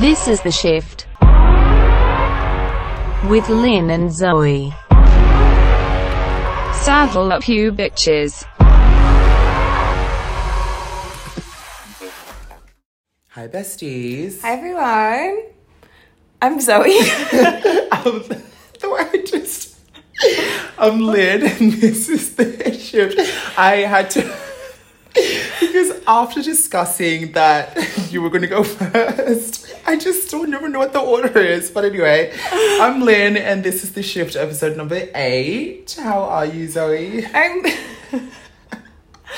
This is The Shift. With Lynn and Zoe. Saddle up, you bitches. Hi, besties. Hi everyone. I'm Zoe. Um, the way I just, I'm Lynn, and this is the shift. I had to because after discussing that you were going to go first, I just don't never know what the order is. But anyway, I'm Lynn, and this is the shift episode number eight. How are you, Zoe? I'm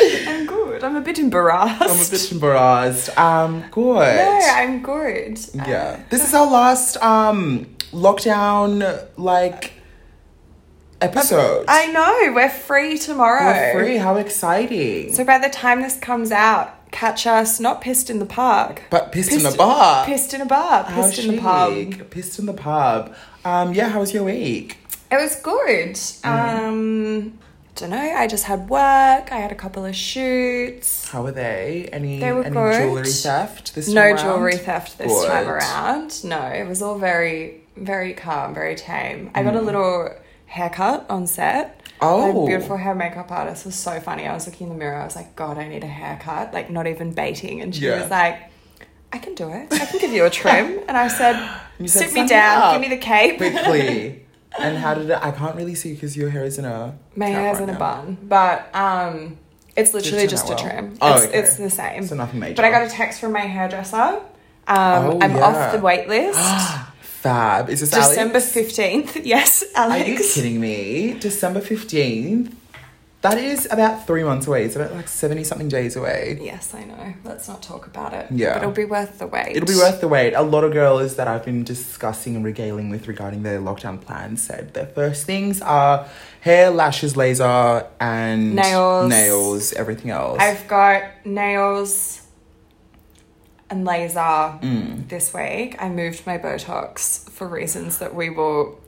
I'm good. I'm a bit embarrassed. I'm a bit embarrassed. Um, good. No, I'm good. Yeah. This is our last um lockdown like episode. I know. We're free tomorrow. We're free. How exciting! So by the time this comes out, catch us not pissed in the park. but pissed, in a bar. Pissed in a bar. How Pissed in the pub. Pissed in the pub. Um, yeah. How was your week? It was good. Mm-hmm. Um don't know. I just had work. I had a couple of shoots. How were they? Any They were any good. jewelry theft this time No jewelry theft this Good. time around. No, it was all very, very calm, very tame. I got a little haircut on set. Oh. The beautiful hair makeup artist was so funny. I was looking in the mirror. I was like, God, I need a haircut. Like, not even baiting. And she Yeah. was like, I can do it. I can give you a trim. and I said, You sit me down. up." Give me the cape. quickly. and how did it? I can't really see because your hair is in a. My cap hair's right in a bun. But um, it's literally just a well? trim. Oh, it's, okay. it's the same. So nothing major. But I got a text from my hairdresser. Um, Oh, I'm yeah. off the wait list. Fab. Is this December 15th. Yes, Alex. Are you kidding me? December 15th? That is about three months away. It's about like 70 something days away. Yes, I know. Let's not talk about it. Yeah. But it'll be worth the wait. It'll be worth the wait. A lot of girls that I've been discussing and regaling with regarding their lockdown plans said their first things are hair, lashes, laser, and Nails. nails, everything else. I've got nails and laser Mm. this week. I moved my Botox for reasons that we will.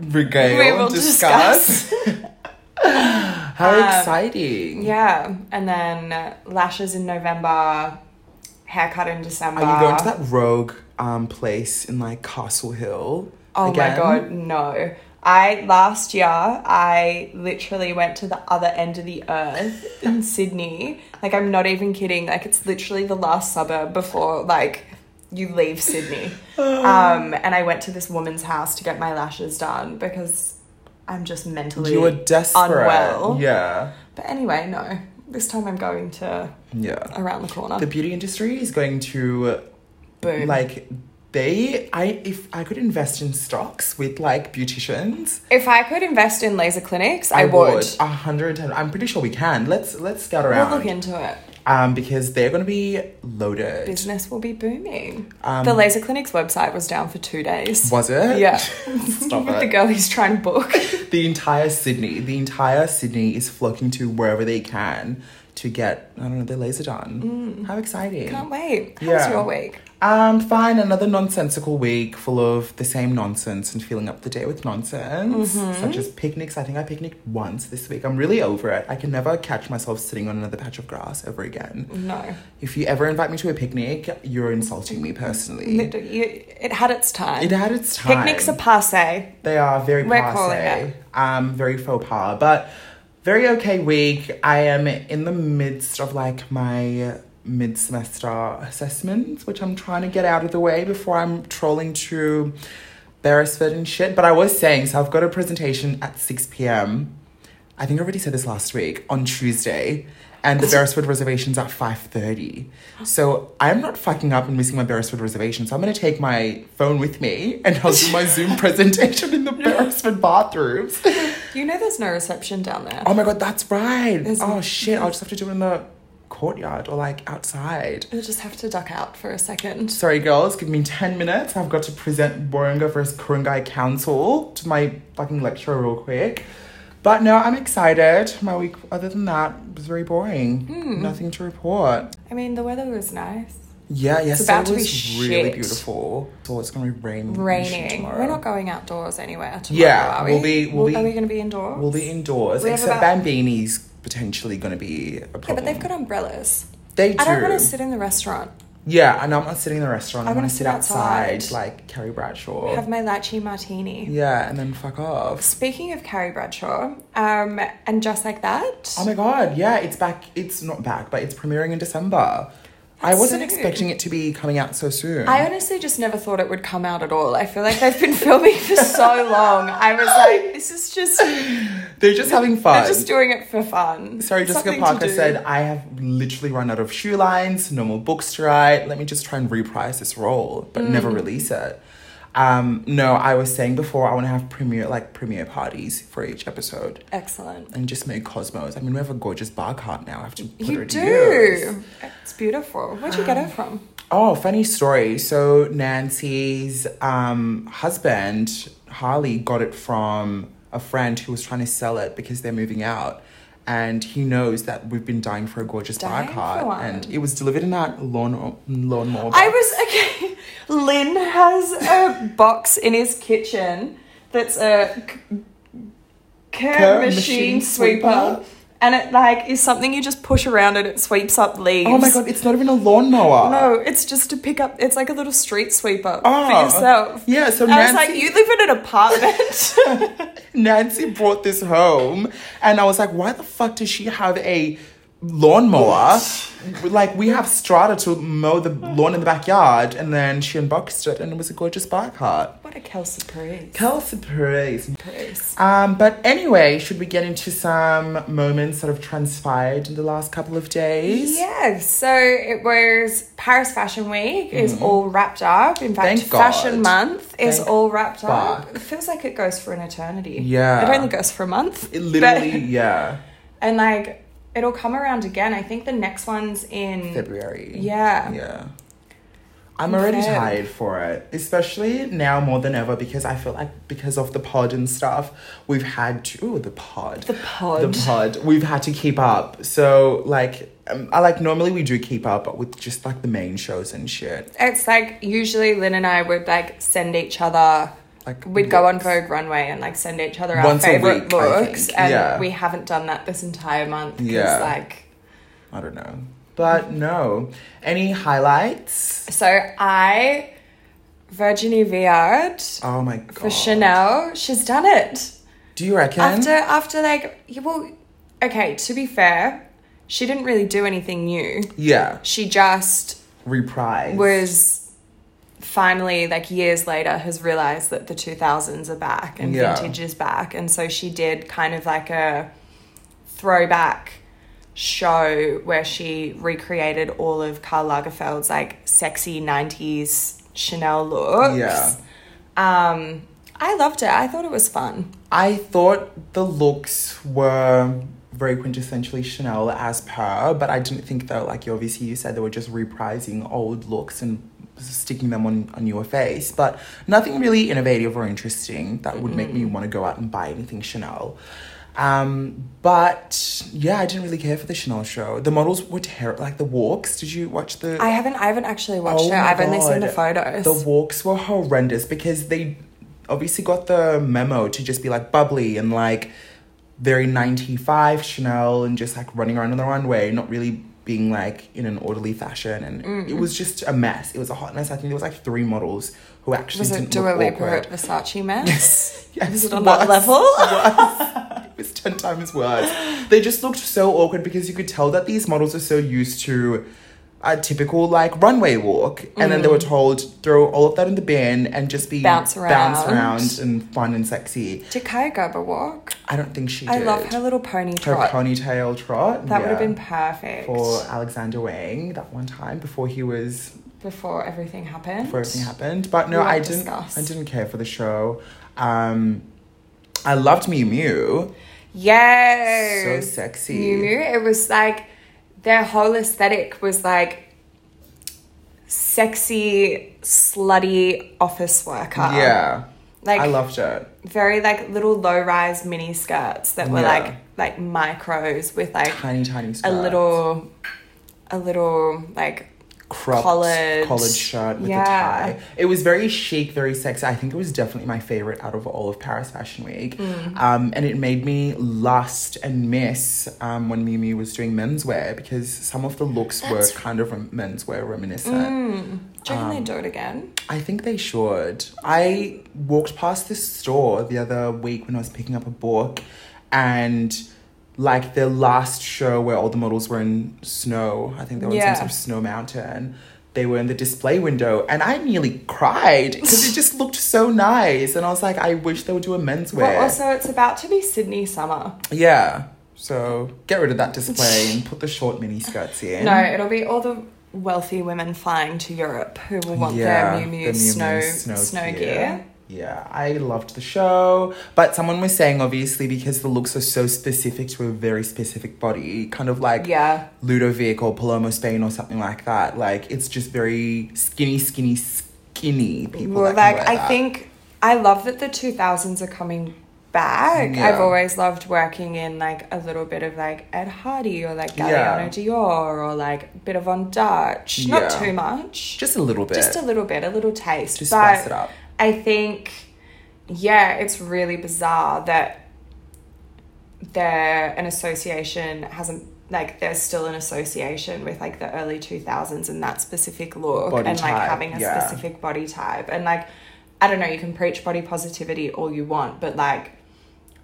Regale, We will discuss. How Um, exciting. Yeah. And then lashes in November, haircut in December. Are you going to that rogue um, place in like Castle Hill? Oh again? my god, no. I last year I literally went to the other end of the earth in Sydney. Like I'm not even kidding. Like it's literally the last suburb before like you leave Sydney. Um and I went to this woman's house to get my lashes done because I'm just mentally You were desperate. unwell. Yeah. But anyway, no. This time I'm going to Yeah. around the corner. The beauty industry is going to Boom. like they I if I could invest in stocks with like beauticians, if I could invest in laser clinics, I, would. A hundred and. I'm pretty sure we can. Let's let's scout around We'll look into it. um, because they're gonna be loaded. business will be booming. Um, the Laser Clinic's website was down for two days. Was it? Yeah. Stop With it. the girl he's trying to book. the entire Sydney, the entire Sydney is flocking to wherever they can to get I don't know their laser done. How exciting! Mm. Can't wait. How Yeah. was your week? Um, fine. Another nonsensical week full of the same nonsense and filling up the day with nonsense, Mm-hmm. such as picnics. I think I picnicked once this week. I'm really over it. I can never catch myself sitting on another patch of grass ever again. No. If you ever invite me to a picnic, you're insulting me personally. It, it had its time. It had its time. Picnics are passe. They are very We're passe, calling it. um, very faux pas, but very okay week. I am in the midst of like my mid semester assessments, which I'm trying to get out of the way before I'm trolling to Beresford and shit. But I was saying, so I've got a presentation at 6 p.m. I think I already said this last week on Tuesday. And the Beresford reservation's at 5.30. So I'm not fucking up and missing my Beresford reservation. So I'm going to take my phone with me and I'll do my Zoom presentation in the Beresford bathrooms. You know there's no reception down there. Oh my god, that's right. There's- oh shit, I'll just have to do it in the courtyard or like outside. You'll just have to duck out for a second. Sorry, girls, give me 10 minutes. I've got to present Warringah versus Ku-ring-gai Council to my fucking lecturer real quick. But no, I'm excited. My week, other than that, was very boring. Hmm. Nothing to report. I mean, the weather was nice. Yeah, yes, about it to be was really shit. beautiful. So it's gonna be rain. Raining. tomorrow. We're not going outdoors anywhere tomorrow, Yeah, are we? we'll be- we'll be- Are we to be indoors? We'll be indoors, We except about- Bambini's potentially gonna be a problem. Yeah, but they've got umbrellas. They do. I don't want to sit in the restaurant. Yeah, and I'm not sitting in the restaurant. I, I want wanna sit sit outside, outside. like Carrie Bradshaw. Have my lychee martini. yeah, and then fuck off. Speaking of Carrie Bradshaw, um, and just like that, Oh my god, yeah, it's back. It's not back, but it's premiering in December. I wasn't soon. expecting it to be coming out so soon. I honestly just never thought it would come out at all. I feel like they've been filming for so long. I was like, this is just They're just having fun. they're just doing it for fun. Sarah Jessica Parker said, I have literally run out of shoe lines, no more books to write. Let me just try and reprise this role, but Mm. never release it. Um, no, I was saying before, I want to have premiere, like premiere parties for each episode Excellent. and just make Cosmos. I mean, we have a gorgeous bar cart now. I have to put You use. do. It's beautiful. Where'd you get it from? Oh, funny story. So Nancy's um, husband, Harley, got it from a friend who was trying to sell it because they're moving out. And he knows that we've been dying for a gorgeous Dying cart. one. And it was delivered in that lawn lawnmower. I was okay. Lynn has a box in his kitchen that's a c- Kerr Kerr machine, machine sweeper. sweeper. And it like is something you just push around and it sweeps up leaves. Oh my god, it's not even a lawnmower. No, it's just to pick up. It's like a little street sweeper Oh. for ah. yourself. Yeah, so I was like, you live in an apartment. Nancy brought this home, and I was like, why the fuck does she have a lawnmower? like, we have strata to mow the lawn in the backyard, and then she unboxed it, and it was a gorgeous bike cart. what a Kel surprise. Kel surprise. Um, but anyway, should we get into some moments that have transpired in the last couple of days? Yeah, so it was Paris Fashion Week is all wrapped up. In fact. Thank God. Fashion Month is Thank all wrapped up. It feels like it goes for an eternity. Yeah. It only goes for a month. It literally, But- yeah, and like, it'll come around again. I think the next one's in. February. Yeah. Yeah. I'm already tired for it, especially now more than ever because I feel like because of the pod and stuff, we've had to. Ooh, the pod. The pod. The pod. We've had to keep up. So, like, um, I like normally we do keep up, but with just like the main shows and shit. It's like usually Lynn and I would like send each other. Like, We'd go on. Vogue Runway and like send each other our favorite week, think. and Yeah. we haven't done that this entire month. Yeah. like I don't know. But no. Any highlights? so I, Virginie Viard Oh my god. for Chanel, she's done it Do you reckon? after after like well, okay. To be fair, she didn't really do anything new. yeah. She just Reprise. was finally like years later has realized that the 2000s are back and Yeah. vintage is back and so she did kind of like a throwback show where she recreated all of Karl Lagerfeld's like sexy 90s Chanel looks. Yeah. Um I loved it. I thought it was fun. I thought the looks were very quintessentially Chanel as per, but I didn't think though, like you obviously you said they were just reprising old looks and sticking them on, on your face, but nothing really innovative or interesting that would make me want to go out and buy anything Chanel. Um, but yeah, I didn't really care for the Chanel show. The models were terrible. Like the walks. Did you watch the? I haven't I haven't actually watched Oh it. I've only seen the photos. The walks were horrendous because they obviously got the memo to just be like bubbly and like very 95 Chanel and just like running around on the runway, not really being like in an orderly fashion. And Mm. it was just a mess. It was a hot mess. I think there was like three models who actually was it didn't Dua look Lipa awkward. Versace mess? Yes, Was it on was, that level? it was 10 times worse. They just looked so awkward because you could tell that these models are so used to a typical like runway walk. And then they were told, throw all of that in the bin and just be Mm. Bounce bounce around. around and fun and sexy. Did Kaia Gerber walk? I don't think she I did. love her little pony Her trot. ponytail trot. that would have been perfect for Alexander Wang that one time before he was before everything happened. before everything happened. But no, I didn't. discuss. I didn't care for the show. Um, I loved Miu Miu. Yes. So sexy. Miu. It was like their whole aesthetic was like sexy, slutty office worker. Yeah, Like I loved it. very like little low rise mini skirts that were Yeah. like like micros with like Tiny, tiny a little a little like cropped Collared. collared shirt with Yeah. a tie. It was very chic, very sexy. I think it was definitely my favorite out of all of Paris Fashion Week. Mm. Um, and it made me lust and miss um, when Miu was doing menswear because some of the looks That's- were kind of rem- menswear reminiscent. Mm. Do you Um, they do it again? I think they should. I walked past this store the other week when I was picking up a book, and like the last show where all the models were in snow, I think they were in some sort of snow mountain. They were in the display window, and I nearly cried because it just looked so nice. And I was like, I wish they would do a menswear. Well, also, it's about to be Sydney summer. yeah. So get rid of that display and put the short mini skirts in. No, it'll be all the wealthy women flying to Europe who will want their Miu Miu the Miu snow, Miu snow, gear. Yeah, I loved the show. But someone was saying, obviously, because the looks are so specific to a very specific body, kind of like Yeah. Ludovic or Palomo Spain or something like that. Like, it's just very skinny, skinny, skinny people. Well, that like I that. think I love that the two thousands are coming back. Yeah. I've always loved working in like a little bit of like Ed Hardy or like Galliano Yeah. Dior or like a bit of Von Dutch. Not too much. just a little bit. Just a little bit, a little taste. to but spice it up. I think, yeah, it's really bizarre that there an association hasn't like there's still an association with like the early 2000s and that specific look Body and like type, having a yeah. specific body type and like I don't know you can preach body positivity all you want but like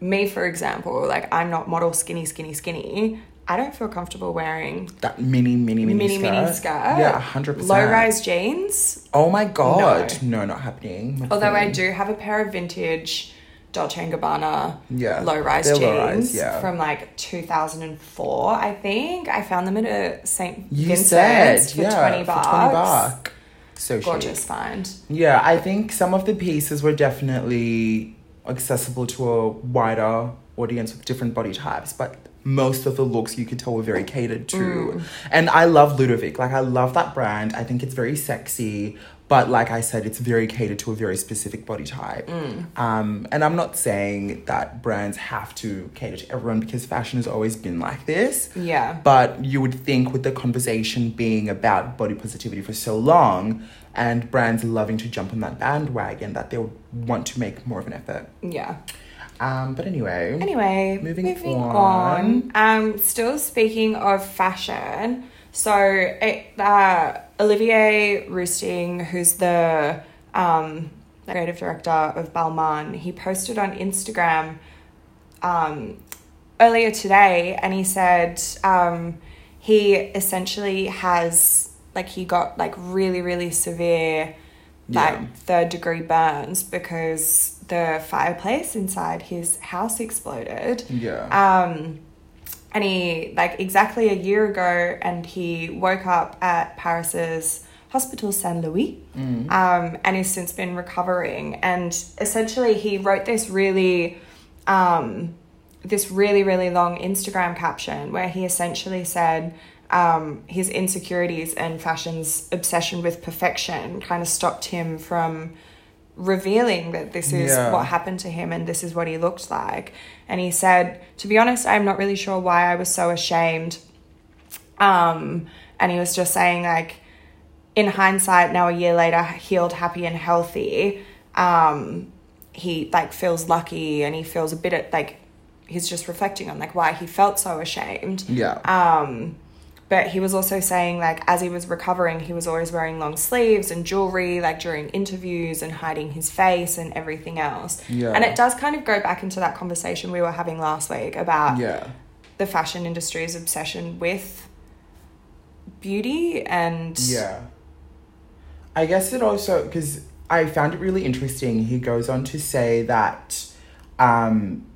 me for example like I'm not model skinny skinny skinny I don't feel comfortable wearing That mini, mini, mini, mini skirt. mini skirt Yeah, 100%. low rise jeans Oh my god. No, not happening. Not Although I do have a pair of vintage Dolce and Gabbana Yeah, low rise jeans low-rise, yeah. from like 2004, I think. I found them at a St. You Vincent's said, for yeah, 20 bucks. For 20 bucks. So chic. Gorgeous find. Yeah, I think some of the pieces were definitely accessible to a wider audience with different body types, but most of the looks you could tell were very catered to. Mm. And I love Ludovic. Like I love that brand. I think it's very sexy, but like I said, it's very catered to a very specific body type. Mm. Um, and I'm not saying that brands have to cater to everyone because fashion has always been like this. Yeah. But you would think with the conversation being about body positivity for so long and brands loving to jump on that bandwagon that they would want to make more of an effort. Yeah. Um, but anyway. Anyway, Moving moving, on. on. Um, still speaking of fashion, so it, uh, Olivier Rousteing, who's the um, creative director of Balmain, he posted on Instagram um, earlier today, and he said um, he essentially has like he got like really really severe like Yeah. third degree burns because the fireplace inside his house exploded. Yeah. Um, and he, like, exactly a year ago, and he woke up at Paris's Hospital Saint Louis Mm. um, and has since been recovering. And essentially, he wrote this really, um, this really, really long Instagram caption where he essentially said um, his insecurities and fashion's obsession with perfection kind of stopped him from revealing that this is Yeah. what happened to him and this is what he looked like. And he said, to be honest, I'm not really sure why I was so ashamed. Um, and he was just saying, like, in hindsight, now a year later, healed, happy, and healthy, um, he like feels lucky and he feels a bit at, like he's just reflecting on like why he felt so ashamed. yeah. Um, but he was also saying like as he was recovering, he was always wearing long sleeves and jewelry like during interviews and hiding his face and everything else. Yeah. And it does kind of go back into that conversation we were having last week about yeah. the fashion industry's obsession with beauty and Yeah. I guess it also because I found it really interesting. He goes on to say that, um,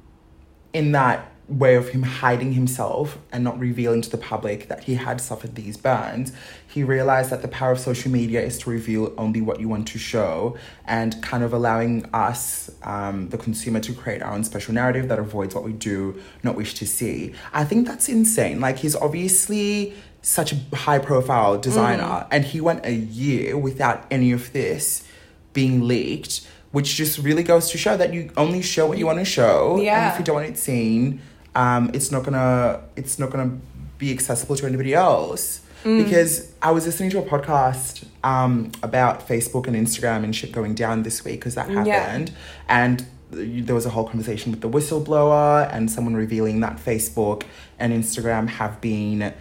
in that way of him hiding himself and not revealing to the public that he had suffered these burns, he realized that the power of social media is to reveal only what you want to show and kind of allowing us, um, the consumer, to create our own special narrative that avoids what we do not wish to see. I think that's insane. Like, he's obviously such a high profile designer and he went a year without any of this being leaked which just really goes to show that you only show what you want to show and if you don't want it seen um, it's not gonna it's not gonna be accessible to anybody else because I was listening to a podcast um, about Facebook and Instagram and shit going down this week because that Yeah. happened, and there was a whole conversation with the whistleblower and someone revealing that Facebook and Instagram have been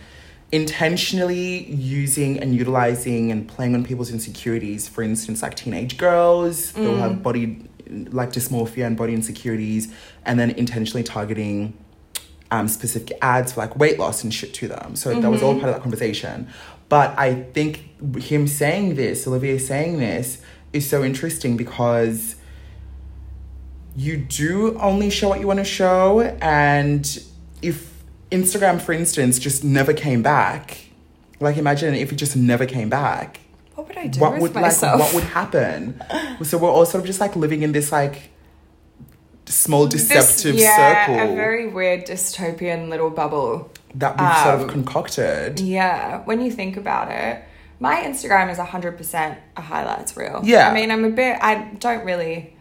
intentionally using and utilizing and playing on people's insecurities. For instance, like teenage girls, they'll have body like dysmorphia and body insecurities, and then intentionally targeting um, specific ads for like weight loss and shit to them. So that was all part of that conversation. But I think him saying this, Olivia saying this, is so interesting because you do only show what you want to show. And if Instagram, for instance, just never came back, like imagine if it just never came back, What would I do what with would myself? like what would happen? so we're all sort of just like living in this like small This- deceptive yeah, circle a very weird dystopian little bubble. that we've sort um, of concocted. Yeah, when you think about it, my Instagram is 100% a highlights reel. Yeah. I mean, I'm a bit, I don't really,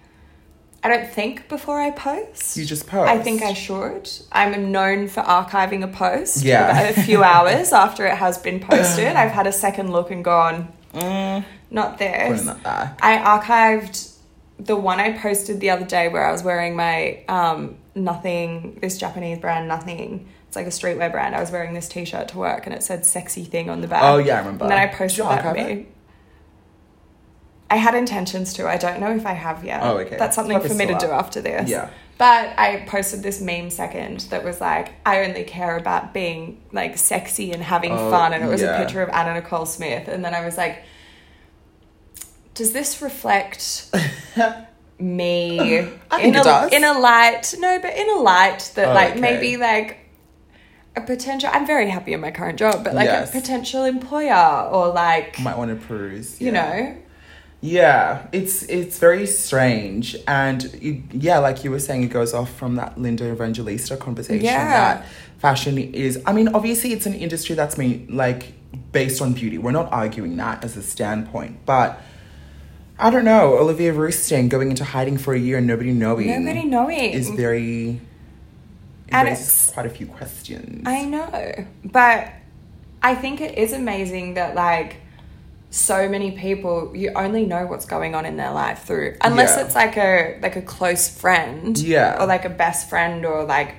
I don't think before I post. You just post. I think I should. I'm known for archiving a post Yeah. about a few hours after it has been posted. I've had a second look and gone, Mm, not this. that back. I archived the one I posted the other day where I was wearing my um, nothing, this Japanese brand, nothing. It's like a streetwear brand. I was wearing this t shirt to work and it said sexy thing on the back. Oh yeah, I remember. And then I posted that archive me. it? I had intentions to. I don't know if I have yet. Oh, okay. That's something for me to still do after this. Yeah. But I posted this meme second that was like, I only care about being like sexy and having Oh, fun. And it was yeah. a picture of Anna Nicole Smith. And then I was like, does this reflect me in a does. in a light? No, but in a light that Oh, like okay. maybe like a potential. I'm very happy in my current job, but like Yes. a potential employer or like Might want to peruse. you yeah. know. Yeah, it's it's very strange, and it, yeah, like you were saying, it goes off from that Linda Evangelista conversation. Yeah. that fashion is. I mean, obviously, it's an industry that's made like based on beauty. We're not arguing that as a standpoint, but I don't know. Olivia Rousteing going into hiding for a year and nobody knowing. Nobody knowing. is very. It And it's- quite a few questions. I know, but I think it is amazing that like so many people you only know what's going on in their life through unless Yeah. it's like a like a close friend Yeah. or like a best friend or like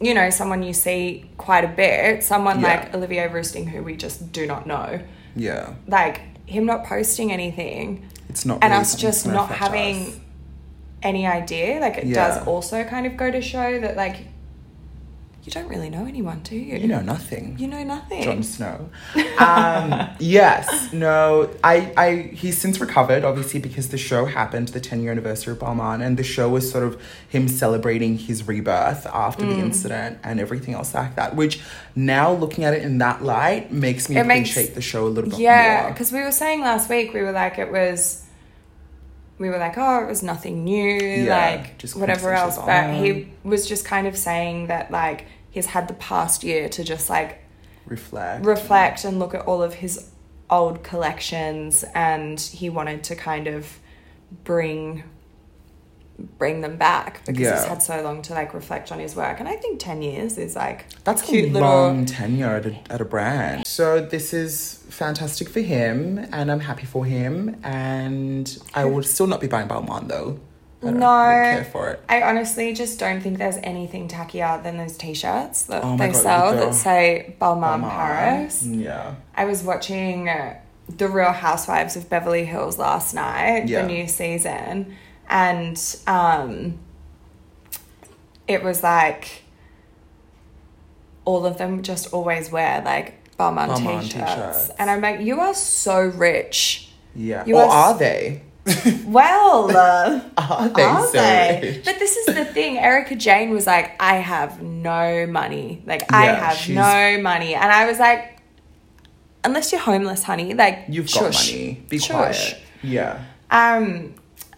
you know someone you see quite a bit someone Yeah. like olivia Rousteing who we just do not know yeah, like him not posting anything it's not. and really us just not having us. any idea like it Yeah. does also kind of go to show that like you don't really know anyone do you You know nothing. you know nothing Jon Snow. Um, yes, no, I, I, he's since recovered, obviously, because the show happened, the 10 year anniversary of Balmain, and the show was sort of him celebrating his rebirth after Mm. the incident and everything else like that, which now looking at it in that light makes me It makes- appreciate the show a little bit Yeah, because we were saying last week, we were like, it was, we were like, oh, it was nothing new, Yeah, like just whatever else. But on. he was just kind of saying that, like, he's had the past year to just like Reflect. reflect and look at all of his old collections, and he wanted to kind of bring bring them back because he's had so long to like reflect on his work and i think 10 years is like That's cute a little- long tenure at a, at a brand. So this is fantastic for him, and I'm happy for him. And I will still not be buying Balmain though. I don't No. really care for it. I honestly just don't think there's anything tackier than those t-shirts that Oh they God, sell the- that say Balmain Balmain. Paris. Yeah. I was watching The Real Housewives of Beverly Hills last night, Yeah. the new season, and um, it was like all of them just always wear like Balmain, Balmain t-shirts. t-shirts. and I'm like, you are so rich. Yeah. You or are are they? Well. Uh, Are they Are so they? rich? But this is the thing. Erika Jayne was like, I have no money. Like, I Yeah, have she's- no money. And I was like, unless you're homeless, honey, like, You've got shush. money. Be Shush. quiet. Yeah. Um,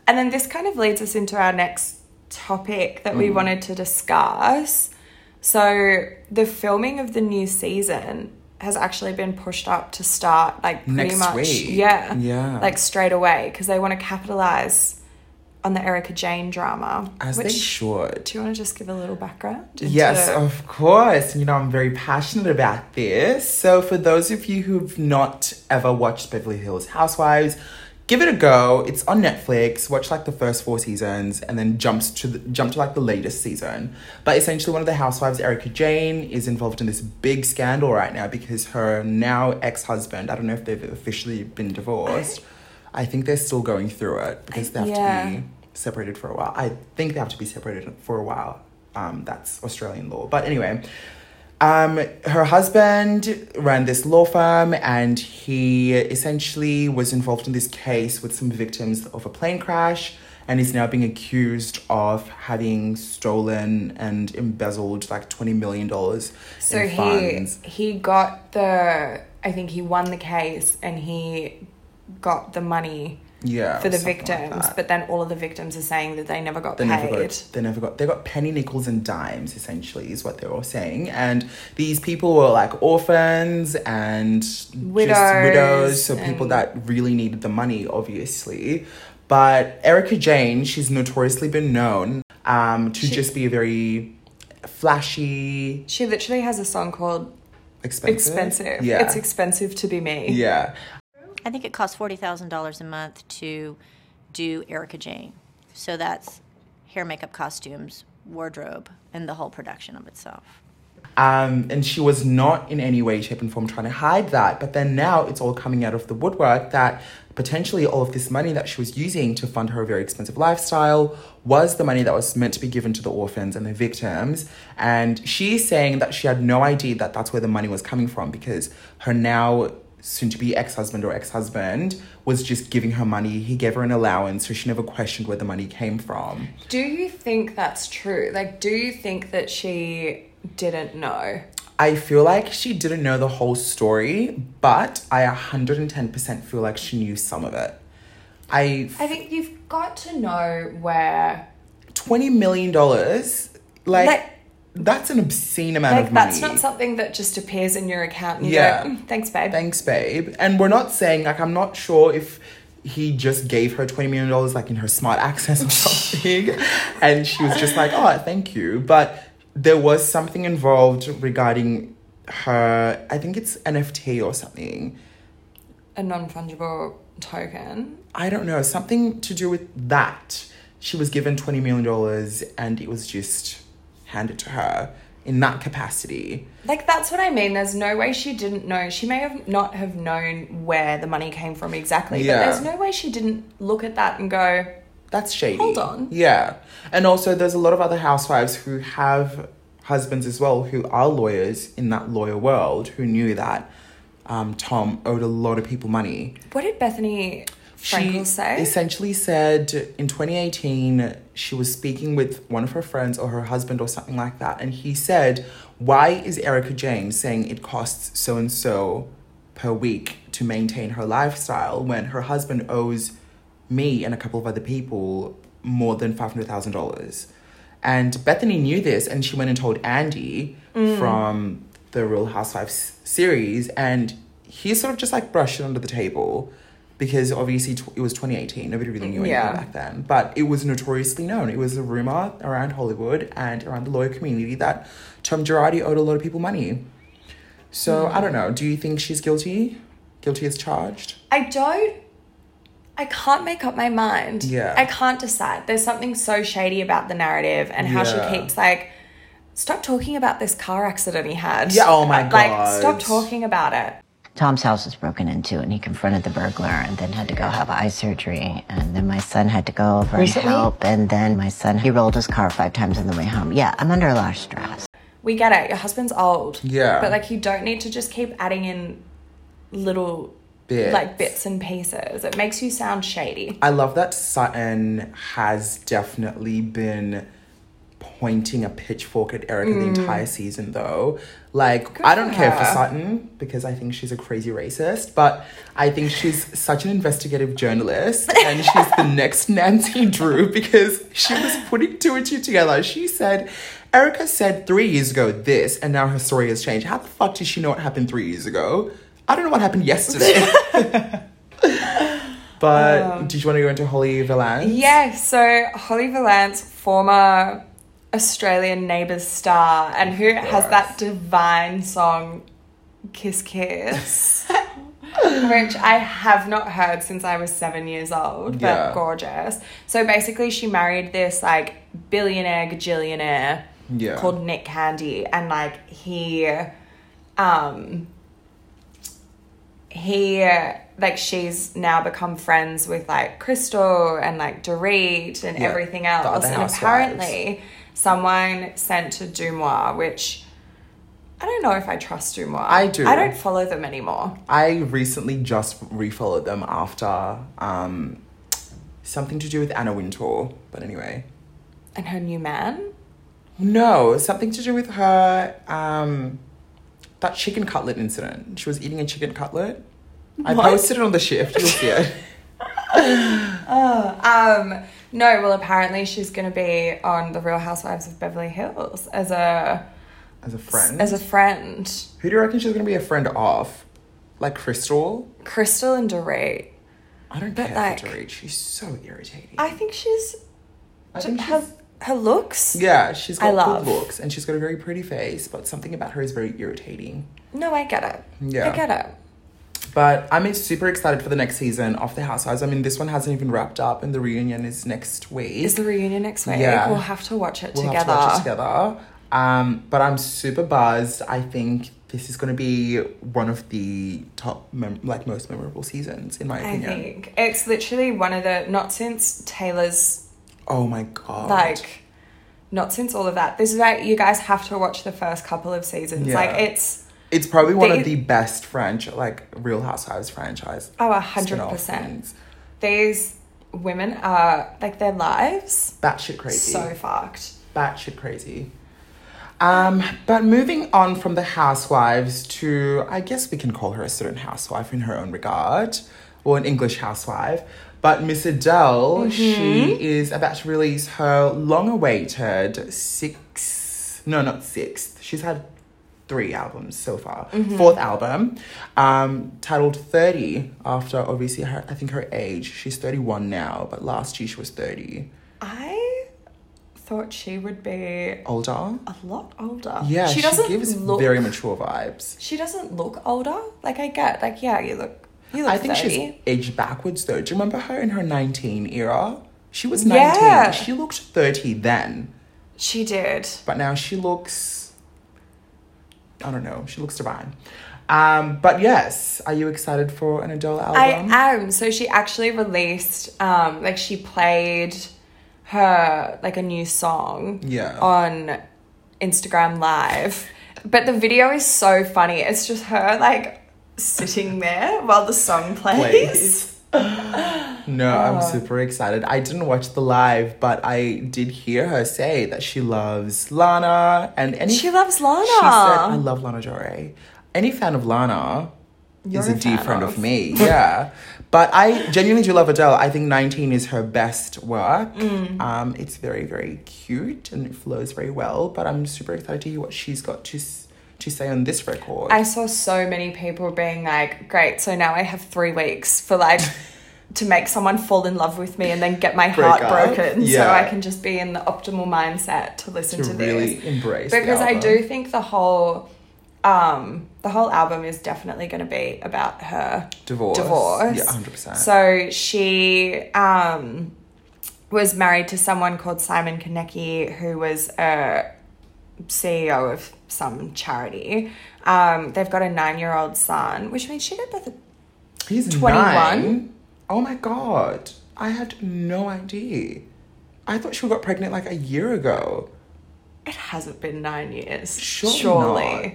and then this kind of leads us into our next topic that Mm. we wanted to discuss. So, the filming of the new season has actually been pushed up to start like pretty Next much week. yeah Yeah. like straight away because they want to capitalize on the Erika Jayne drama. As they should. Do you want to just give a little background? Yes, of course. You know, I'm very passionate about this. So, for those of you who've not ever watched Beverly Hills Housewives, give it a go. It's on Netflix. Watch like the first four seasons and then jumps to the, jump to like the latest season. But essentially, one of the housewives, Erika Jayne, is involved in this big scandal right now because her now ex husband. I don't know if they've officially been divorced. I think they're still going through it because they have Yeah. to be separated for a while. I think they have to be separated for a while. Um, that's Australian law. But anyway, um, her husband ran this law firm and he essentially was involved in this case with some victims of a plane crash and is now being accused of having stolen and embezzled like $20 million So in he funds. he got the I think he won the case and he got the money Yeah. for the something like victims, but then all of the victims are saying that they never got They paid. never got. They never got. They got penny nickels and dimes. Essentially, is what they're all saying. And these people were like orphans and just Widows widows. So people that really needed the money, obviously. But Erika Jayne, she's notoriously been known um, to She- just be a very flashy, She literally has a song called expensive. Expensive. Yeah. It's expensive to be me. yeah. I think it costs forty thousand dollars a month to do Erika Jayne. So that's hair, makeup, costumes, wardrobe, and the whole production of itself. Um, and she was not in any way, shape, and form trying to hide that. But then now it's all coming out of the woodwork that potentially all of this money that she was using to fund her very expensive lifestyle was the money that was meant to be given to the orphans and the victims. And she's saying that she had no idea that that's where the money was coming from because her now soon to be ex husband or ex husband was just giving her money. He gave her an allowance, so she never questioned where the money came from. Do you think that's true? Like, do you think that she didn't know? I feel like she didn't know the whole story, but I 110% feel like she knew some of it. I I think you've got to know where. 20 million dollars like, Like- that's an obscene amount Like, of money. that's not something that just appears in your account you Yeah. go, "Mm, thanks, babe. Thanks, babe. And we're not saying like I'm not sure if he just gave her twenty million dollars like in her smart access or something, and she was just like, "Oh, thank you." But there was something involved regarding her. I think it's NFT or something. A non fungible token. I don't know something to do with that. She was given twenty million dollars, and it was just handed to her in that capacity. Like that's what I mean. There's no way she didn't know. She may have not have known where the money came from exactly, Yeah. but there's no way she didn't look at that and go, That's shady. Hold on. Yeah. And also, there's a lot of other housewives who have husbands as well who are lawyers in that lawyer world who knew that um, Tom owed a lot of people money. "What did Bethenny She say?" essentially said in 2018 she was speaking with one of her friends or her husband or something like that, and he said, "Why is Erika Jayne saying it costs so and so per week to maintain her lifestyle when her husband owes me and a couple of other people more than five hundred thousand dollars?" And Bethenny knew this, and she went and told Andy mm. from the Real Housewives series, and he sort of just like brushed it under the table because obviously tw- it was 2018 nobody really knew anything Yeah. back then but it was notoriously known it was a rumor around hollywood and around the lawyer community that tom girardi owed a lot of people money so hmm. i don't know do you think she's guilty guilty as charged I don't. I can't make up my mind. Yeah. I can't decide. There's something so shady about the narrative and how Yeah. she keeps like, stop talking about this car accident he had. Yeah, oh my god. Like, stop talking about it. Tom's house was broken into and he confronted the burglar and then had to go have eye surgery. And then my son had to go over Recently? and help. And then my son, he rolled his car five times on the way home. Yeah, I'm under a lot of stress. We get it. Your husband's old. Yeah. But like, you don't need to just keep adding in little Bits. like bits and pieces. It makes you sound shady. I love that Sutton has definitely been pointing a pitchfork at Erika the mm. entire season, though. Like, I don't care for. Sutton because I think she's a crazy racist, but I think she's such an investigative journalist and she's the next Nancy Drew because she was putting two and two together. She said, Erika said three years ago this, and now her story has changed. How the fuck did she know what happened three years ago? I don't know what happened yesterday. But Um, did you want to go into Holly Valance? Yeah, so Holly Valance, former Australian Neighbours star, and who has that divine song, Kiss Kiss, which I have not heard since I was seven years old, but Yeah. gorgeous. So basically, she married this like billionaire, gajillionaire Yeah. called Nick Candy, and like he, um, he like she's now become friends with like Crystal and like Dorit and Yeah, everything the else. other And housewives. apparently, someone sent to Deux Moi, which I don't know if I trust Deux Moi. I do. I don't follow them anymore. I recently just refollowed them after um, something to do with Anna Wintour. But anyway. And her new man. No, something to do with her um that chicken cutlet incident. She was eating a chicken cutlet. I What? posted it on the shift. You'll see it. Um, no, well, apparently she's going to be on The Real Housewives of Beverly Hills as a As a friend. as a friend. Who do you reckon she's gonna be a friend of? Like Crystal? Crystal and Dorit. I don't But, care like- for Dorit. She's so irritating. I think she's I think her, she's- her looks. yeah, she's got love. good looks and she's got a very pretty face, but something about her is very irritating. No, I get it. Yeah. I get it. But I'm super excited for the next season of The Housewives. I mean, this one hasn't even wrapped up, and the reunion is next week. Is the reunion next week? Yeah. We'll have to watch it we'll together. have to watch it together. Um, but I'm super buzzed. I think this is going to be one of the top, mem- like most memorable seasons, in my opinion. I think it's literally one of the not since Taylor's Oh my god! like not since all of that. This is like you guys have to watch the first couple of seasons. Yeah. Like it's it's probably one of the best French, like Real Housewives franchise. oh a hundred spin-off percent. things. These women are like their lives Batshit crazy. so fucked. batshit crazy. Um, but moving on from the housewives to, I guess we can call her a certain housewife in her own regard, or an English housewife. But Miss Adele, she is about to release her long-awaited sixth, no, not sixth. She's had three albums so far. Fourth album, um, titled 30, after obviously her, I think her age. She's 31 now, but last year she was 30. I thought she would be Older? a lot older. Yeah, she she, doesn't gives look very mature vibes. She doesn't look older. Like I get, like yeah, you look, you look. I think 30. she's aged backwards though. Do you remember her in her 19 era? She was 19. Yeah. She looked 30 then, She did. but now she looks I don't know, she looks divine. Um, but yes, are you excited for an Adele album? I am. So she actually released, um, like she played her like a new song. Yeah. On Instagram Live, but the video is so funny. It's just her like sitting there while the song plays. Please. no, I'm super excited. I didn't watch the live, but I did hear her say that she loves Lana and any She loves Lana. She said, I love Lana Del Rey. Any fan of Lana You're is a a dear friend of, of. me. Yeah. but I genuinely do love Adele. I think 19 is her best work. Mm. Um, it's very, very cute and it flows very well. But I'm super excited to hear what she's got to, s- to say on this record. I saw so many people being like, "Great, so now I have three weeks for like." To make someone fall in love with me and then get my heart up. broken, so I can just be in the optimal mindset to listen to to, really this. embrace because I do think the whole um the whole album is definitely going to be about her Divorce. divorce. Yeah, 100%. So she um was married to someone called Simon Konecki who was a CEO of some charity. Um they've got a 9-year-old son, which means she did both He's 21? 21. Oh my god. I had no idea. I thought she got pregnant like a year ago. it hasn't been 9 years. Surely not.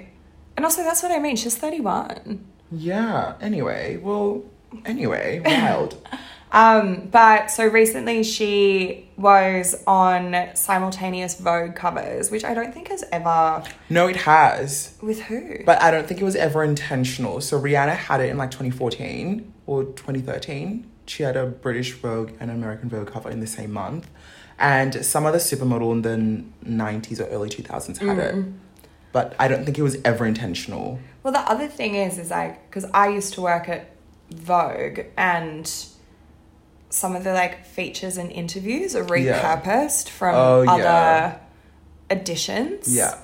And also that's what I mean, she's 31. Yeah. Anyway, well, anyway, wild. Um, but so recently she was on simultaneous Vogue covers, which I don't think has ever no, it has. with who. But I don't think it was ever intentional. So Rihanna had it in like 2014 or 2013. She had a British Vogue and an American Vogue cover in the same month. And some other supermodel in the 90s or early 2000s had it. But I don't think it was ever intentional. well, the other thing is, is like because I used to work at Vogue and some of the like features and interviews are Yeah. repurposed from Oh, other yeah. editions. Yeah.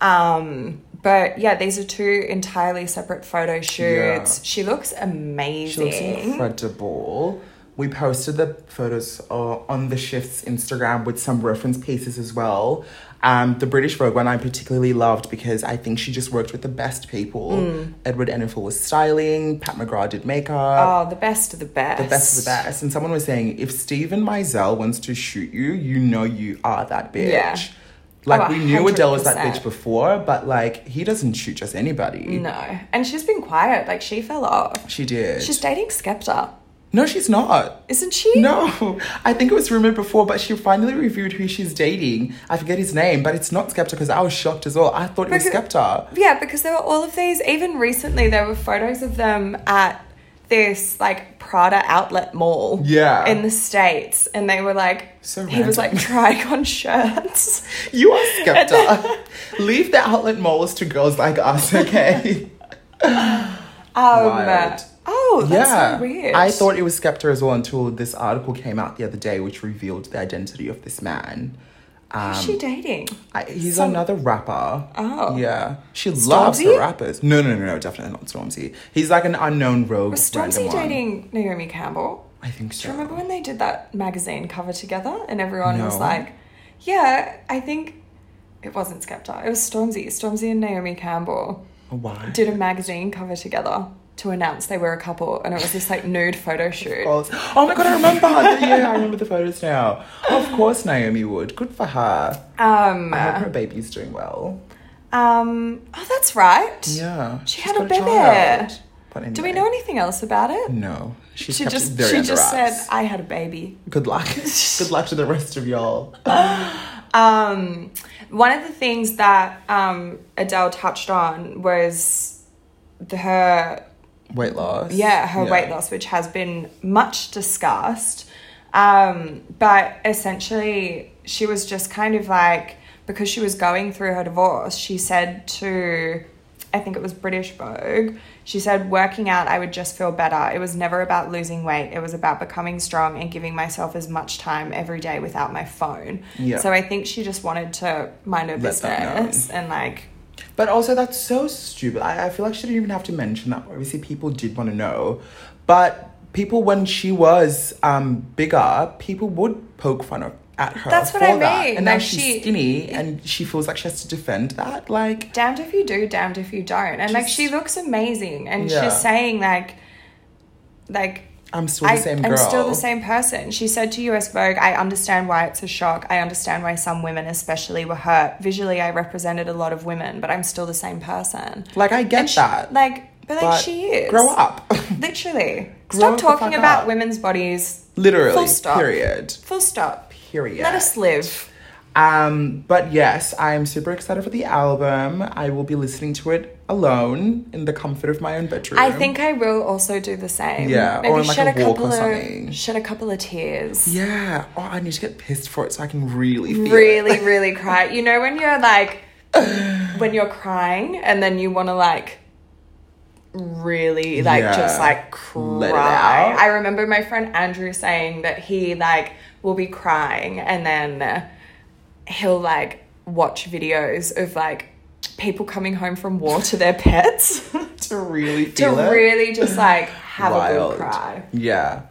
Um, but yeah, these are two entirely separate photo shoots. Yeah. She looks amazing. She looks incredible. We posted the photos uh, on the Shift's Instagram with some reference pieces as well. Um, the British Vogue one I particularly loved because I think she just worked with the best people. Mm. Edward Enninful was styling, Pat McGrath did makeup. Oh, the best of the best. the best of the best. And someone was saying, if Steven Meisel wants to shoot you, you know you are that bitch. Yeah. Like Oh, we knew Adele was that bitch before, but like he doesn't shoot just anybody. No. And she's been quiet. Like she fell off. She did. She's dating Skepta. No, she's not. Isn't she? No, I think it was rumored before, but she finally reviewed who she's dating. I forget his name, but it's not Skepta because I was shocked as well. I thought it was Skepta. Yeah, because there were all of these. Even recently, there were photos of them at this like Prada outlet mall. Yeah. In the states, and they were like, So he was like trying on shirts. You are Skepta. Leave the outlet malls to girls like us, okay? Um, Wild. Oh, that's yeah, so weird. I thought it was Skepta as well until this article came out the other day, which revealed the identity of this man. Um, Who's she dating? I, he's Some- another rapper. Oh. Yeah. She loves the rappers. No, no, no, no, definitely not Stormzy. He's like an unknown rogue. Was Stormzy one. dating Naomi Campbell? I think Do so. you remember when they did that magazine cover together and everyone was like, yeah, I think it wasn't Skepta. It was Stormzy. Stormzy and Naomi Campbell Why? did a magazine cover together to announce they were a couple and it was this like nude photo shoot. Oh my god, I remember. yeah, I remember the photos now. Of course, Naomi would. Good for her. Um, I hope her baby's doing well. um, oh, that's right. Yeah. She had a baby. child. But Do we know anything else about it? No. She's She just she just said. I had a baby. Good luck. Good luck to the rest of y'all. Um, one of the things that um, Adele touched on was the, her Weight loss. yeah her weight loss, which has been much discussed. Um, but essentially, she was just kind of like because she was going through her divorce. She said to I think it was British Vogue. She said, working out, I would just feel better. It was never about losing weight. It was about becoming strong and giving myself as much time every day without my phone. Yeah. So I think she just wanted to mind her Let business and like, But also, that's so stupid. I, I feel like she didn't even have to mention that. Obviously, people did want to know. But people, when she was um, bigger, people would poke fun of, at her. That's what for I that. mean, And now like she's she- skinny and she feels like she has to defend that. Like, damned if you do, damned if you don't. And like, she looks amazing. And Yeah. she's saying, like, like, I'm still the I, same girl. I'm still the same person. She said to US Vogue, I understand why it's a shock. I understand why some women, especially, were hurt. Visually, I represented a lot of women, but I'm still the same person. Like, I get And she- that. like, but like, but she is. Grow up. Literally. Grow Stop talking about up. women's bodies. Literally. Full stop. Period. Full stop. Period. Let us live. Um, but yes, I'm super excited for the album. I will be listening to it alone in the comfort of my own bedroom. I think I will also do the same. Yeah, Maybe or like, shed a a, walk couple or of something. shed a couple of tears. Yeah. Oh, I need to get pissed for it so I can really feel really, it. really cry. You know when you're like when you're crying and then you want to like really like Yeah. just like cry. I remember my friend Andrew saying that he like will be crying and then he'll like watch videos of like people coming home from war to their pets to really to feel it. really just like have a Wild. good cry. Yeah.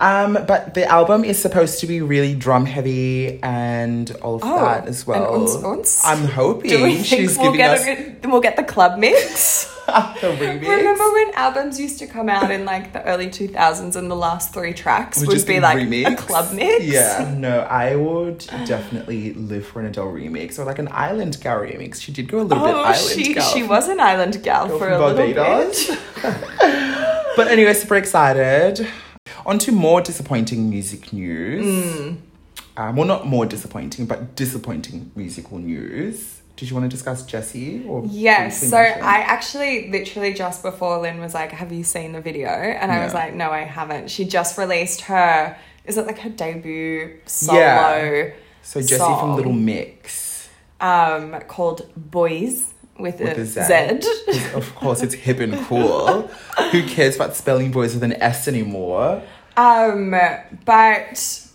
Um, but the album is supposed to be really drum heavy and all of Oh, that as well. and uns, uns? I'm hoping Do we think she's we'll giving get us a, we'll get the club mix? the remix. Remember when albums used to come out in like the early 2000s and the last three tracks would, just be like a club mix? Yeah, no, I would definitely live for an Adele remix or like an Island Gal remix. She did go a little bit Oh, Island she, Gal. she was an island gal Girl for a little bit. But anyway, super excited. On to more disappointing music news. Hmm. Um, well, not more disappointing, but disappointing musical news. Did you want to discuss Jesy? Or Yes, so mention? I actually literally just before Lynn was like, Have you seen the video? And I was like, No, I haven't. She just released her, is it like her debut solo Yeah. So Jesy from. Little Mix um, called Boys with, with a a Z. Z. of course, it's hip and cool. Who cares about spelling boys with an S anymore? Um, but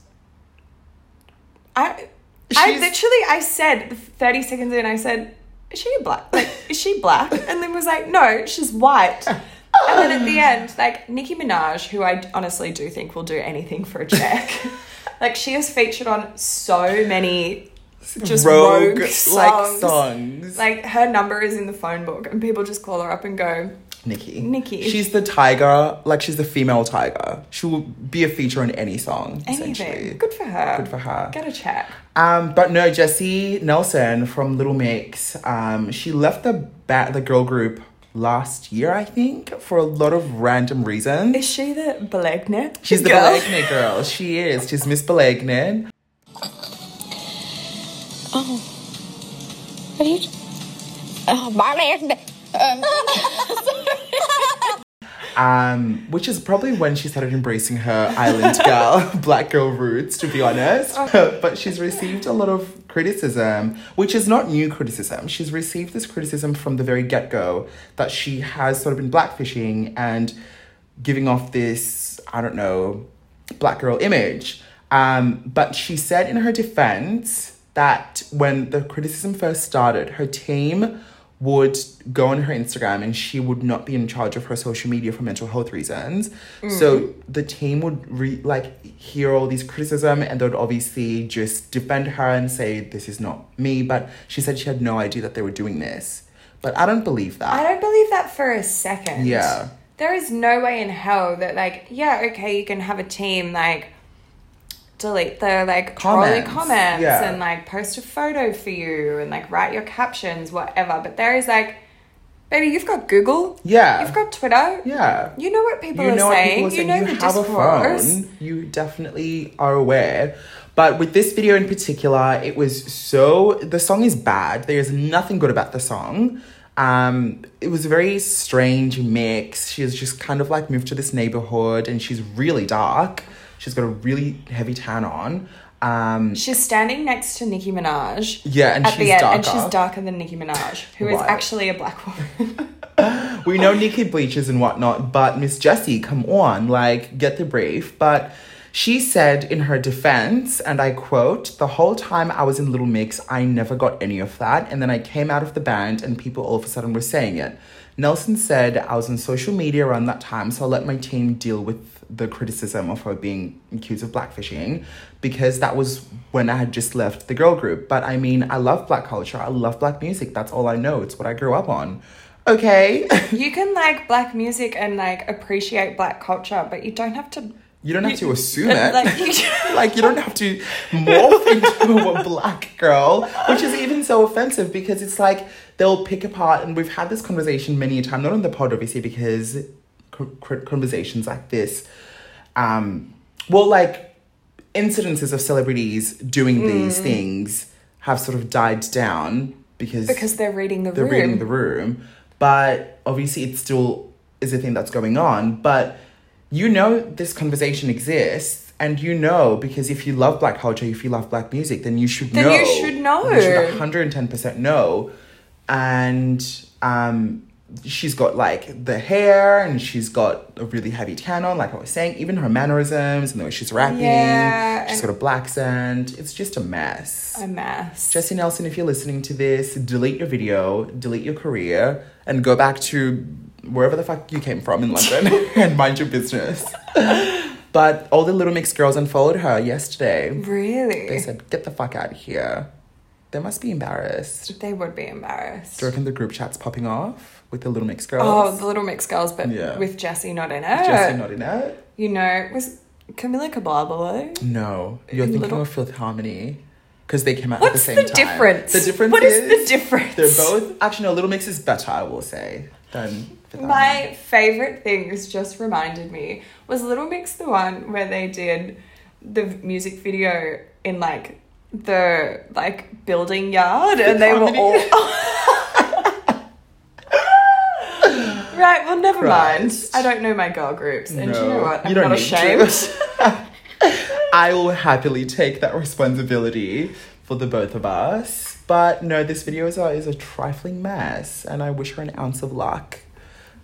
I, I literally, I said thirty seconds in, I said, "Is she black? Like, is she black?" And then was like, "No, she's white." And then at the end, like Nicki Minaj, who I honestly do think will do anything for a check, like she has featured on so many just rogue, Rogue, songs. like songs. Like her number is in the phone book, and people just call her up and go, Nicki. Nicki. She's the tiger, like she's the female tiger. She will be a feature in any song, anything. Good for her. Good for her. Get a check. Um, but no, Jesy Nelson from Little Mix, um, she left the ba- the girl group last year, I think, for a lot of random reasons. Is she the Belegnet? She's the girl? Belegnet girl. She is. She's Miss Belegnet. What are you? Oh, my man. Um, which is probably when she started embracing her island girl, black girl roots, to be honest. but she's received a lot of criticism, which is not new criticism. She's received this criticism from the very get go that she has sort of been blackfishing and giving off this, I don't know, black girl image. Um, but she said in her defense that when the criticism first started, her team would go on her Instagram and she would not be in charge of her social media for mental health reasons. So mm. the team would re- like hear all these criticism and they would obviously just defend her and say this is not me. But she said she had no idea that they were doing this. But I don't believe that. I don't believe that for a second. Yeah. There is no way in hell that like, yeah, okay, you can have a team like delete the like Comments, comments yeah. and like post a photo for you and like write your captions, whatever. But there is like, baby, you've got Google. Yeah. You've got Twitter. yeah. You know what people you are what saying. people are saying. You know You the have discourse. a phone. You definitely are aware. But with this video in particular, it was so the song is bad. There's nothing good about the song. Um, it was a very strange mix. She's just kind of like moved to this neighborhood and she's really dark. She's got a really heavy tan on. Um, She's standing next to Nicki Minaj. Yeah, and at she's the end, and she's darker than Nicki Minaj, who is Right. actually a black woman. we know Nicki bleaches and whatnot, but Miss Jesy, come on, like, get the brief. But she said in her defense, and I quote, the whole time I was in Little Mix, I never got any of that. And then I came out of the band and people all of a sudden were saying it. Nelson said I was on social media around that time, so I let my team deal with the criticism of her being accused of blackfishing because that was when I had just left the girl group. But I mean, I love black culture, I love black music. That's all I know. It's what I grew up on. Okay. you can like black music and like appreciate black culture, but you don't have to. You don't have to assume it. like, you- like you don't have to morph into a black girl, which is even so offensive because it's like they'll pick apart, and we've had this conversation many a time, not on the pod obviously, because co- co- conversations like this, um, well, like incidences of celebrities doing these Mm. things have sort of died down because because they're reading the they're room. reading the room. But obviously, it still is a thing that's going on. But you know, this conversation exists, and you know because if you love black culture, if you love black music, then you should Then know. you should know. You should 110% know. And um, she's got like the hair, and she's got a really heavy tan on, like I was saying. Even her mannerisms and the way she's rapping, Yeah, she's got a black accent. It's just a mess. a mess. Jesy Nelson, if you're listening to this, delete your video, delete your career, and go back to wherever the fuck you came from in London and mind your business. But all the Little Mix girls unfollowed her yesterday. really? They said, get the fuck out of here. They must be embarrassed. they would be embarrassed. Do you reckon the group chat's popping off with the Little Mix girls? Oh, the Little Mix Girls, but Yeah. with Jesy not in it. Jesy not in it? You know, was Camilla Caballero? No. You're thinking Little- of Fifth Harmony. Because they came out at the What's same the time. difference? The difference What is, is the difference? They're both actually no. Little Mix is better, I will say, than My favorite things just reminded me was Little Mix the one where they did the music video in like the like building yard and they were all Right, well never mind. I don't know my girl groups and you know what? I'm you don't not ashamed. I will happily take that responsibility for the both of us. But no, this video is a, is a trifling mess, and I wish her an ounce of luck.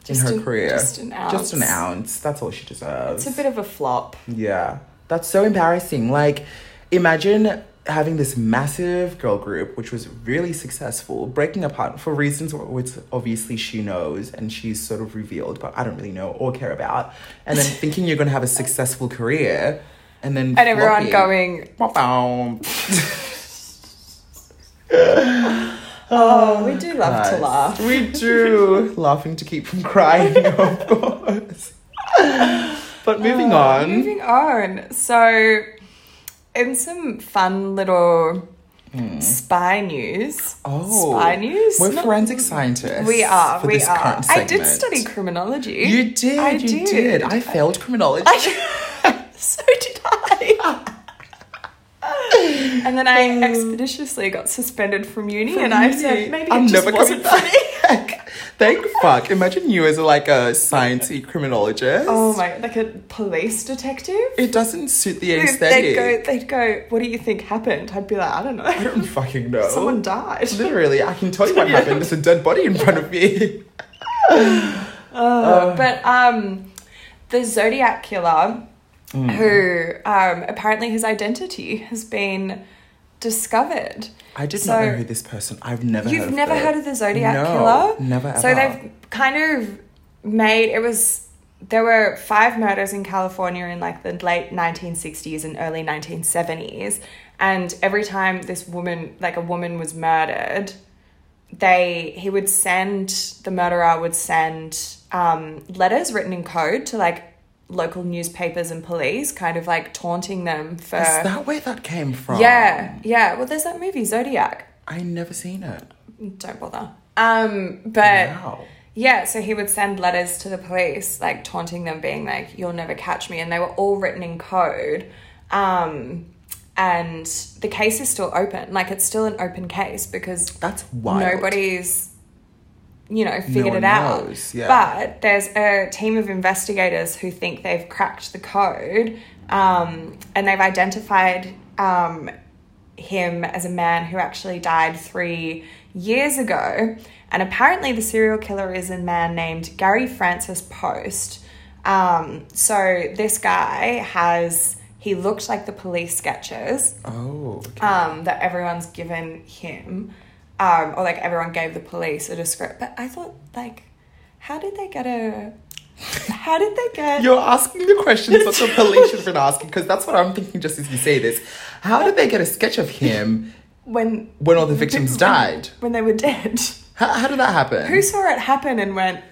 Just in her a- career. just an ounce. Just an ounce. That's all she deserves. It's a bit of a flop. Yeah. That's so embarrassing. Like, imagine having this massive girl group, which was really successful, breaking apart for reasons which obviously she knows and she's sort of revealed, but I don't really know or care about. And then thinking you're going to have a successful career and then. And everyone flopping. going, oh, we do love to laugh. We do. Laughing to keep from crying, of course. But moving on. Uh, Moving on. So, in some fun little hmm. spy news. Oh. spy news. We're Not- forensic scientists. We are. we are. I did study criminology. You did. I you did. did. I failed criminology. so did I. and then I expeditiously got suspended from uni, and I said maybe I'm it just never wasn't for me. back. Thank fuck. Imagine you as a, like a sciencey criminologist. Oh my, like a police detective. It doesn't suit the They'd aesthetic. go, they'd go, what do you think happened? I'd be like, I don't know. I don't fucking know. Someone died. Literally, I can tell you what happened. There's a dead body in front of me. Uh, but um, the Zodiac killer, Mm. who um, apparently his identity has been discovered. I did So- not know who this person. I've never. You've heard of never it. heard of the Zodiac no, killer? Never. So they've kind of made it was there were five murders in California in like the late 1960s and early 1970s and every time this woman like a woman was murdered they he would send the murderer would send um, letters written in code to like local newspapers and police kind of like taunting them for Is that where that came from? yeah yeah well there's that movie Zodiac I never seen it. don't bother um but Wow. yeah, so he would send letters to the police, like taunting them, being like, "You'll never catch me," and they were all written in code. Um, and the case is still open, like it's still an open case because That's wild. nobody's, you know, figured one it out. yeah. But there's a team of investigators who think they've cracked the code, um, and they've identified um, him as a man who actually died three years ago. And apparently, the serial killer is a man named Gary Francis Poste. Um, so, this guy has, he looked like the police sketches Oh. okay. um, that everyone's given him, um, or like everyone gave the police a description. But I thought, like, how did they get a. How did they get. You're asking the questions that the police should have been asking because that's what I'm thinking just as you say this. How did they get a sketch of him when when all the victims died? when they were dead. How, how did that happen? Who saw it happen and went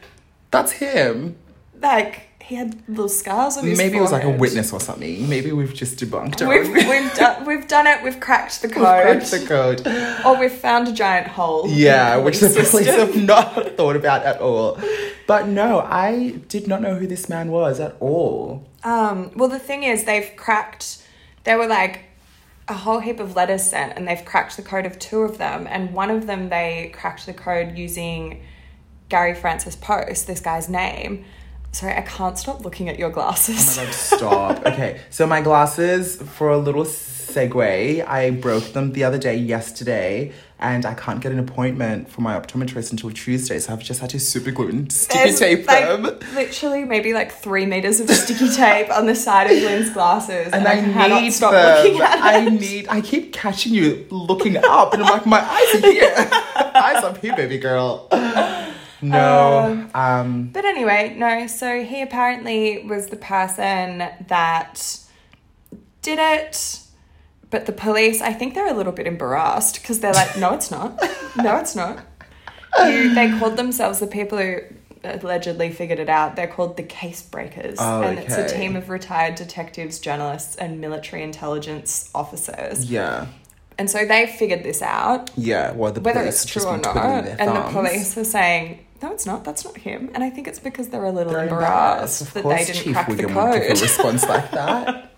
That's him. Like he had little scars on his Maybe it was like a witness or something. Maybe we've just debunked it. We've we've done we've done it. We've cracked the We've code, cracked the code. or we've found a giant hole. Yeah, the which the police have not thought about at all. But no, I did not know who this man was at all. Um, well, the thing is, they've cracked. There were like a whole heap of letters sent, and they've cracked the code of two of them. And one of them, they cracked the code using Gary Francis Poste, this guy's name. Sorry, I can't stop looking at your glasses. Oh my god, stop. okay, so my glasses, for a little segue, I broke them the other day, yesterday, and I can't get an appointment for my optometrist until Tuesday, so I've just had to super glue and sticky There's, tape like, them. literally maybe like three meters of sticky tape on the side of Lynn's glasses, And I, cannot need stop them. looking at I it. need. I keep catching you looking up, and I'm like, my eyes are here. eyes up here, baby girl. No. Um. But anyway, no, so he apparently was the person that did it. But the police, I think they're a little bit embarrassed because they're like, no, it's not. No, it's not. You, they called themselves the people who allegedly figured it out. They're called the case breakers. Oh, and it's a team of retired detectives, journalists, and military intelligence officers. Yeah. And so they figured this out Yeah. Well, the whether police it's true or not. And the police are saying, no, it's not. That's not him. And I think it's because they're a little They're embarrassed Of that course, they didn't Chief crack the Wiggum would give a code. response like that.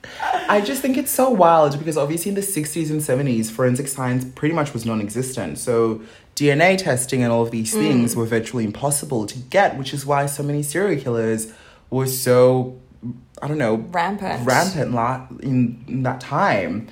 I just think it's so wild because obviously in the 60s and 70s, forensic science pretty much was non existent. So DNA testing and all of these Mm. things were virtually impossible to get, which is why so many serial killers were so, I don't know, Rampant. rampant in, in that time.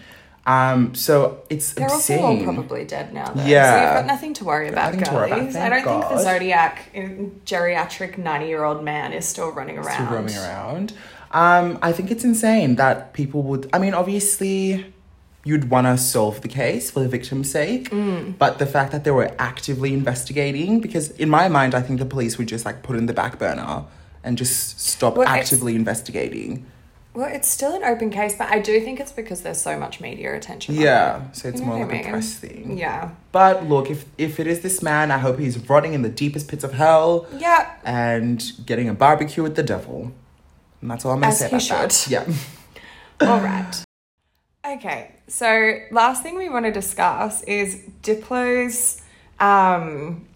Um, so it's They're also obscene. all probably dead now, though. So Yeah. you've got nothing to worry about, Nothing to worry about. I don't think the Zodiac uh, geriatric 90 year old man is still running around. Still roaming around. Um, I think it's insane that people would. I mean, obviously, you'd want to solve the case for the victim's sake, Mm. but the fact that they were actively investigating, because in my mind, I think the police would just like put in the back burner and just stop Well, actively investigating. Well, it's still an open case, but I do think it's because there's so much media attention. Yeah, it. so it's You know more I like a press thing. Yeah. But look, if if it is this man, I hope he's rotting in the deepest pits of hell Yeah. and getting a barbecue with the devil. And that's all I'm gonna As say about that. should. Yeah. All right. Okay, so last thing we want to discuss is Diplo's um,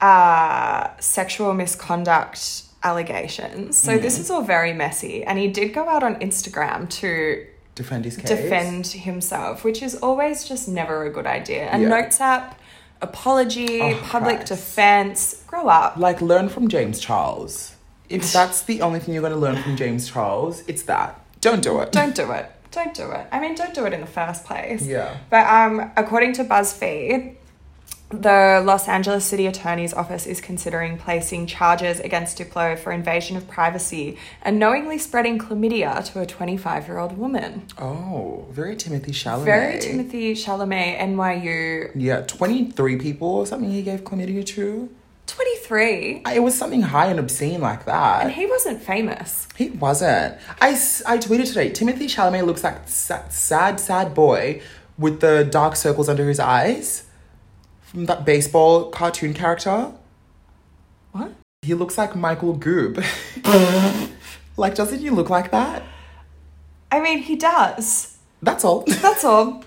uh, sexual misconduct allegations. So this is all very messy, and he did go out on Instagram to Defend his case. defend himself, which is always just never a good idea. And Yeah. notes app, apology, Oh, public Christ. defense, grow up. Like learn from James Charles. If that's the only thing you're gonna learn from James Charles, it's that. Don't do it. Don't do it. Don't do it. I mean, don't do it in the first place. Yeah. But um, according to BuzzFeed, the Los Angeles City Attorney's Office is considering placing charges against Diplo for invasion of privacy and knowingly spreading chlamydia to a 25 year old woman. Oh, very Timothy Chalamet. Very Timothy Chalamet, NYU, Yeah, 23 people or something he gave chlamydia to. 23. It was something high and obscene like that. And he wasn't famous. He wasn't. I, I tweeted today, Timothy Chalamet looks like sa- sad, sad boy with the dark circles under his eyes from that baseball cartoon character. What? He looks like Michael Goob. like, doesn't he look like that? I mean, he does. That's all. That's all.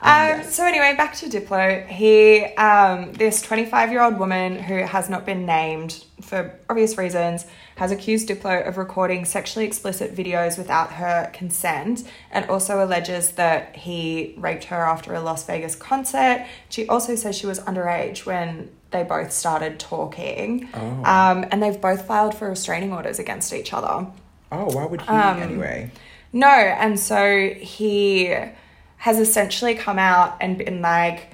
Um, So anyway, back to Diplo. He, um, this 25 year old woman who has not been named for obvious reasons, has accused Diplo of recording sexually explicit videos without her consent, and also alleges that he raped her after a Las Vegas concert. She also says she was underage when they both started talking, um, and they've both filed for restraining orders against each other. oh, why would he Um, anyway? No, and so he has essentially come out and been like,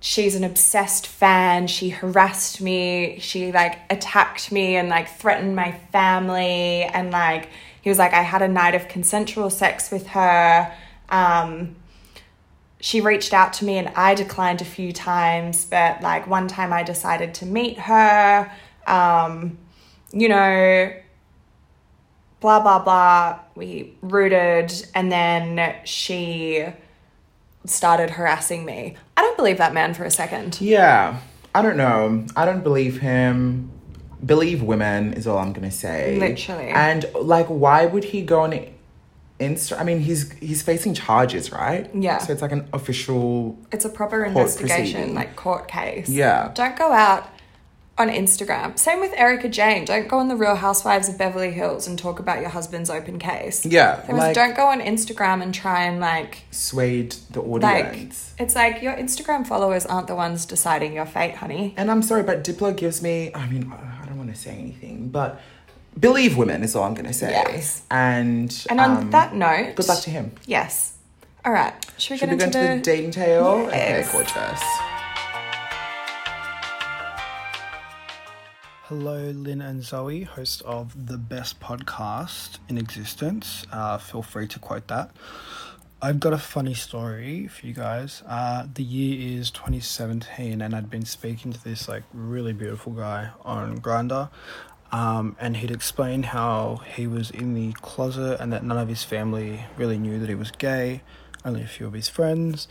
she's an obsessed fan. She harassed me. She like attacked me and like threatened my family. And like, he was like, I had a night of consensual sex with her. Um, she reached out to me and I declined a few times, but like one time I decided to meet her. Um, you know, blah blah blah we rooted and then she started harassing me i don't believe that man for a second Yeah, I don't know. I don't believe him. Believe women is all I'm gonna say. Literally. And like, why would he go on Insta? I mean, he's he's facing charges, right? Yeah. So it's like an official. it's a proper investigation proceeding. like court case Yeah. don't go out on instagram same with Erika Jayne don't go on the real housewives of beverly hills and talk about your husband's open case Yeah, like don't go on instagram and try and like swayed the like audience. it's like your instagram followers aren't the ones deciding your fate honey and I'm sorry, but Diplo gives me. I mean, I don't want to say anything, but believe women is all I'm gonna say. Yes. And and on um, that note good luck to him. yes all right should we Should get we go into into the dating tale? Yes. Okay, gorgeous. Hello, Lynn and Zoe, host of the best podcast in existence. Uh, feel free to quote that. I've got a funny story for you guys. Uh, the year is 2017, and I'd been speaking to this like really beautiful guy on Grindr, um, and he'd explained how he was in the closet and that none of his family really knew that he was gay. Only a few of his friends.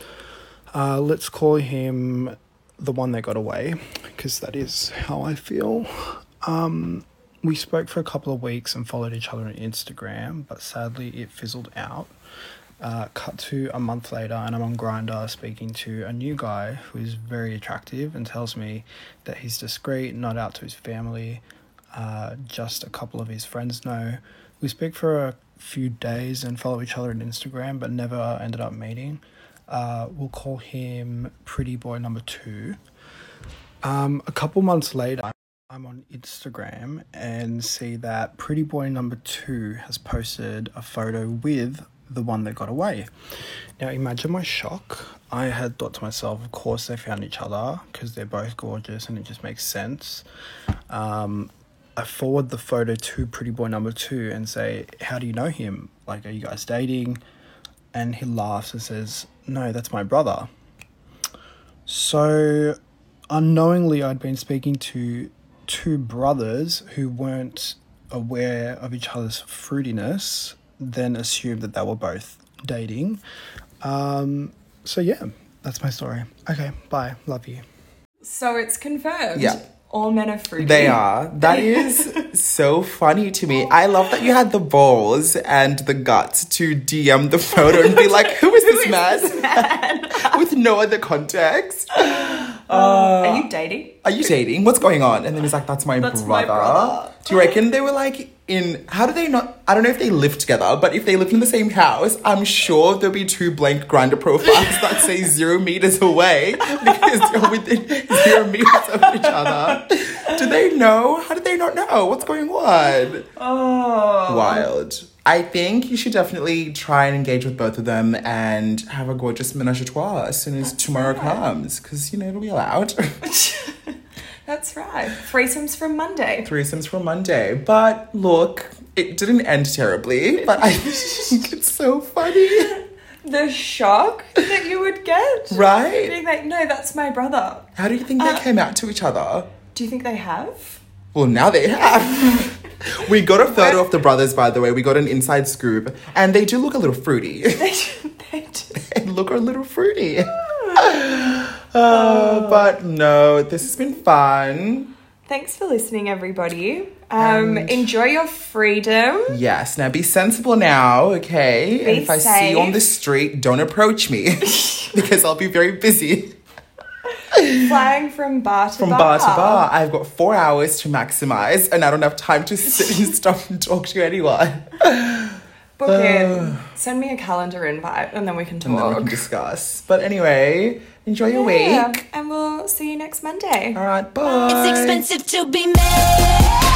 Uh, let's call him the one that got away, because that is how I feel. Um, we spoke for a couple of weeks and followed each other on Instagram, but sadly it fizzled out. Uh, cut to a month later, and I'm on Grindr speaking to a new guy who is very attractive and tells me that he's discreet, not out to his family. Uh, just a couple of his friends know. We speak for a few days and follow each other on Instagram, but never ended up meeting. Uh, we'll call him Pretty Boy Number Two. Um, a couple months later, I'm on Instagram and see that Pretty Boy Number Two has posted a photo with the one that got away. Now, imagine my shock. I had thought to myself, of course, they found each other because they're both gorgeous and it just makes sense. Um, I forward the photo to pretty boy number two and say, How do you know him? Like, are you guys dating? And he laughs and says, No, that's my brother. So, unknowingly, I'd been speaking to two brothers who weren't aware of each other's fruitiness, then assumed that they were both dating. Um, so, yeah, that's my story. Okay, bye. Love you. So it's confirmed. Yeah. All men are fruity. They are. That is so funny to me. I love that you had the balls and the guts to DM the photo and be like, who is this man? With no other context. Um, uh, are you dating? Are you dating? What's going on? And then he's like, that's my That's brother. my brother. Do you reckon they were like in, how do they not, I don't know if they live together, but if they lived in the same house, I'm sure there'll be two blank Grindr profiles that say zero meters away because they're within zero meters of each other. Do they know? How did they not know? What's going on? Oh. Wild. I think you should definitely try and engage with both of them and have a gorgeous menage a trois as soon as tomorrow comes because, you know, it'll be allowed. That's right. Threesomes from Monday. threesomes for Monday. But look, it didn't end terribly, but I think it's so funny. The shock that you would get. Right? Being like, no, that's my brother. How do you think they uh, came out to each other? Do you think they have? Well, now they have. We got a photo of the brothers, by the way. We got an inside scoop, and they do look a little fruity. They, they do. they look a little fruity. Uh, but no, this has been fun. Thanks for listening, everybody. Um, And- enjoy your freedom. Yes, now be sensible now, okay? and Be if I see you on the street, don't approach me because I'll be very busy. Flying from bar to bar. From bar. bar to bar, I've got four hours to maximize, and I don't have time to sit and stop and talk to anyone. Book in. Send me a calendar invite and then we can And then we talk. can discuss. But anyway, enjoy your Yeah, week. and we'll see you next Monday. All right, bye. It's expensive to be mad.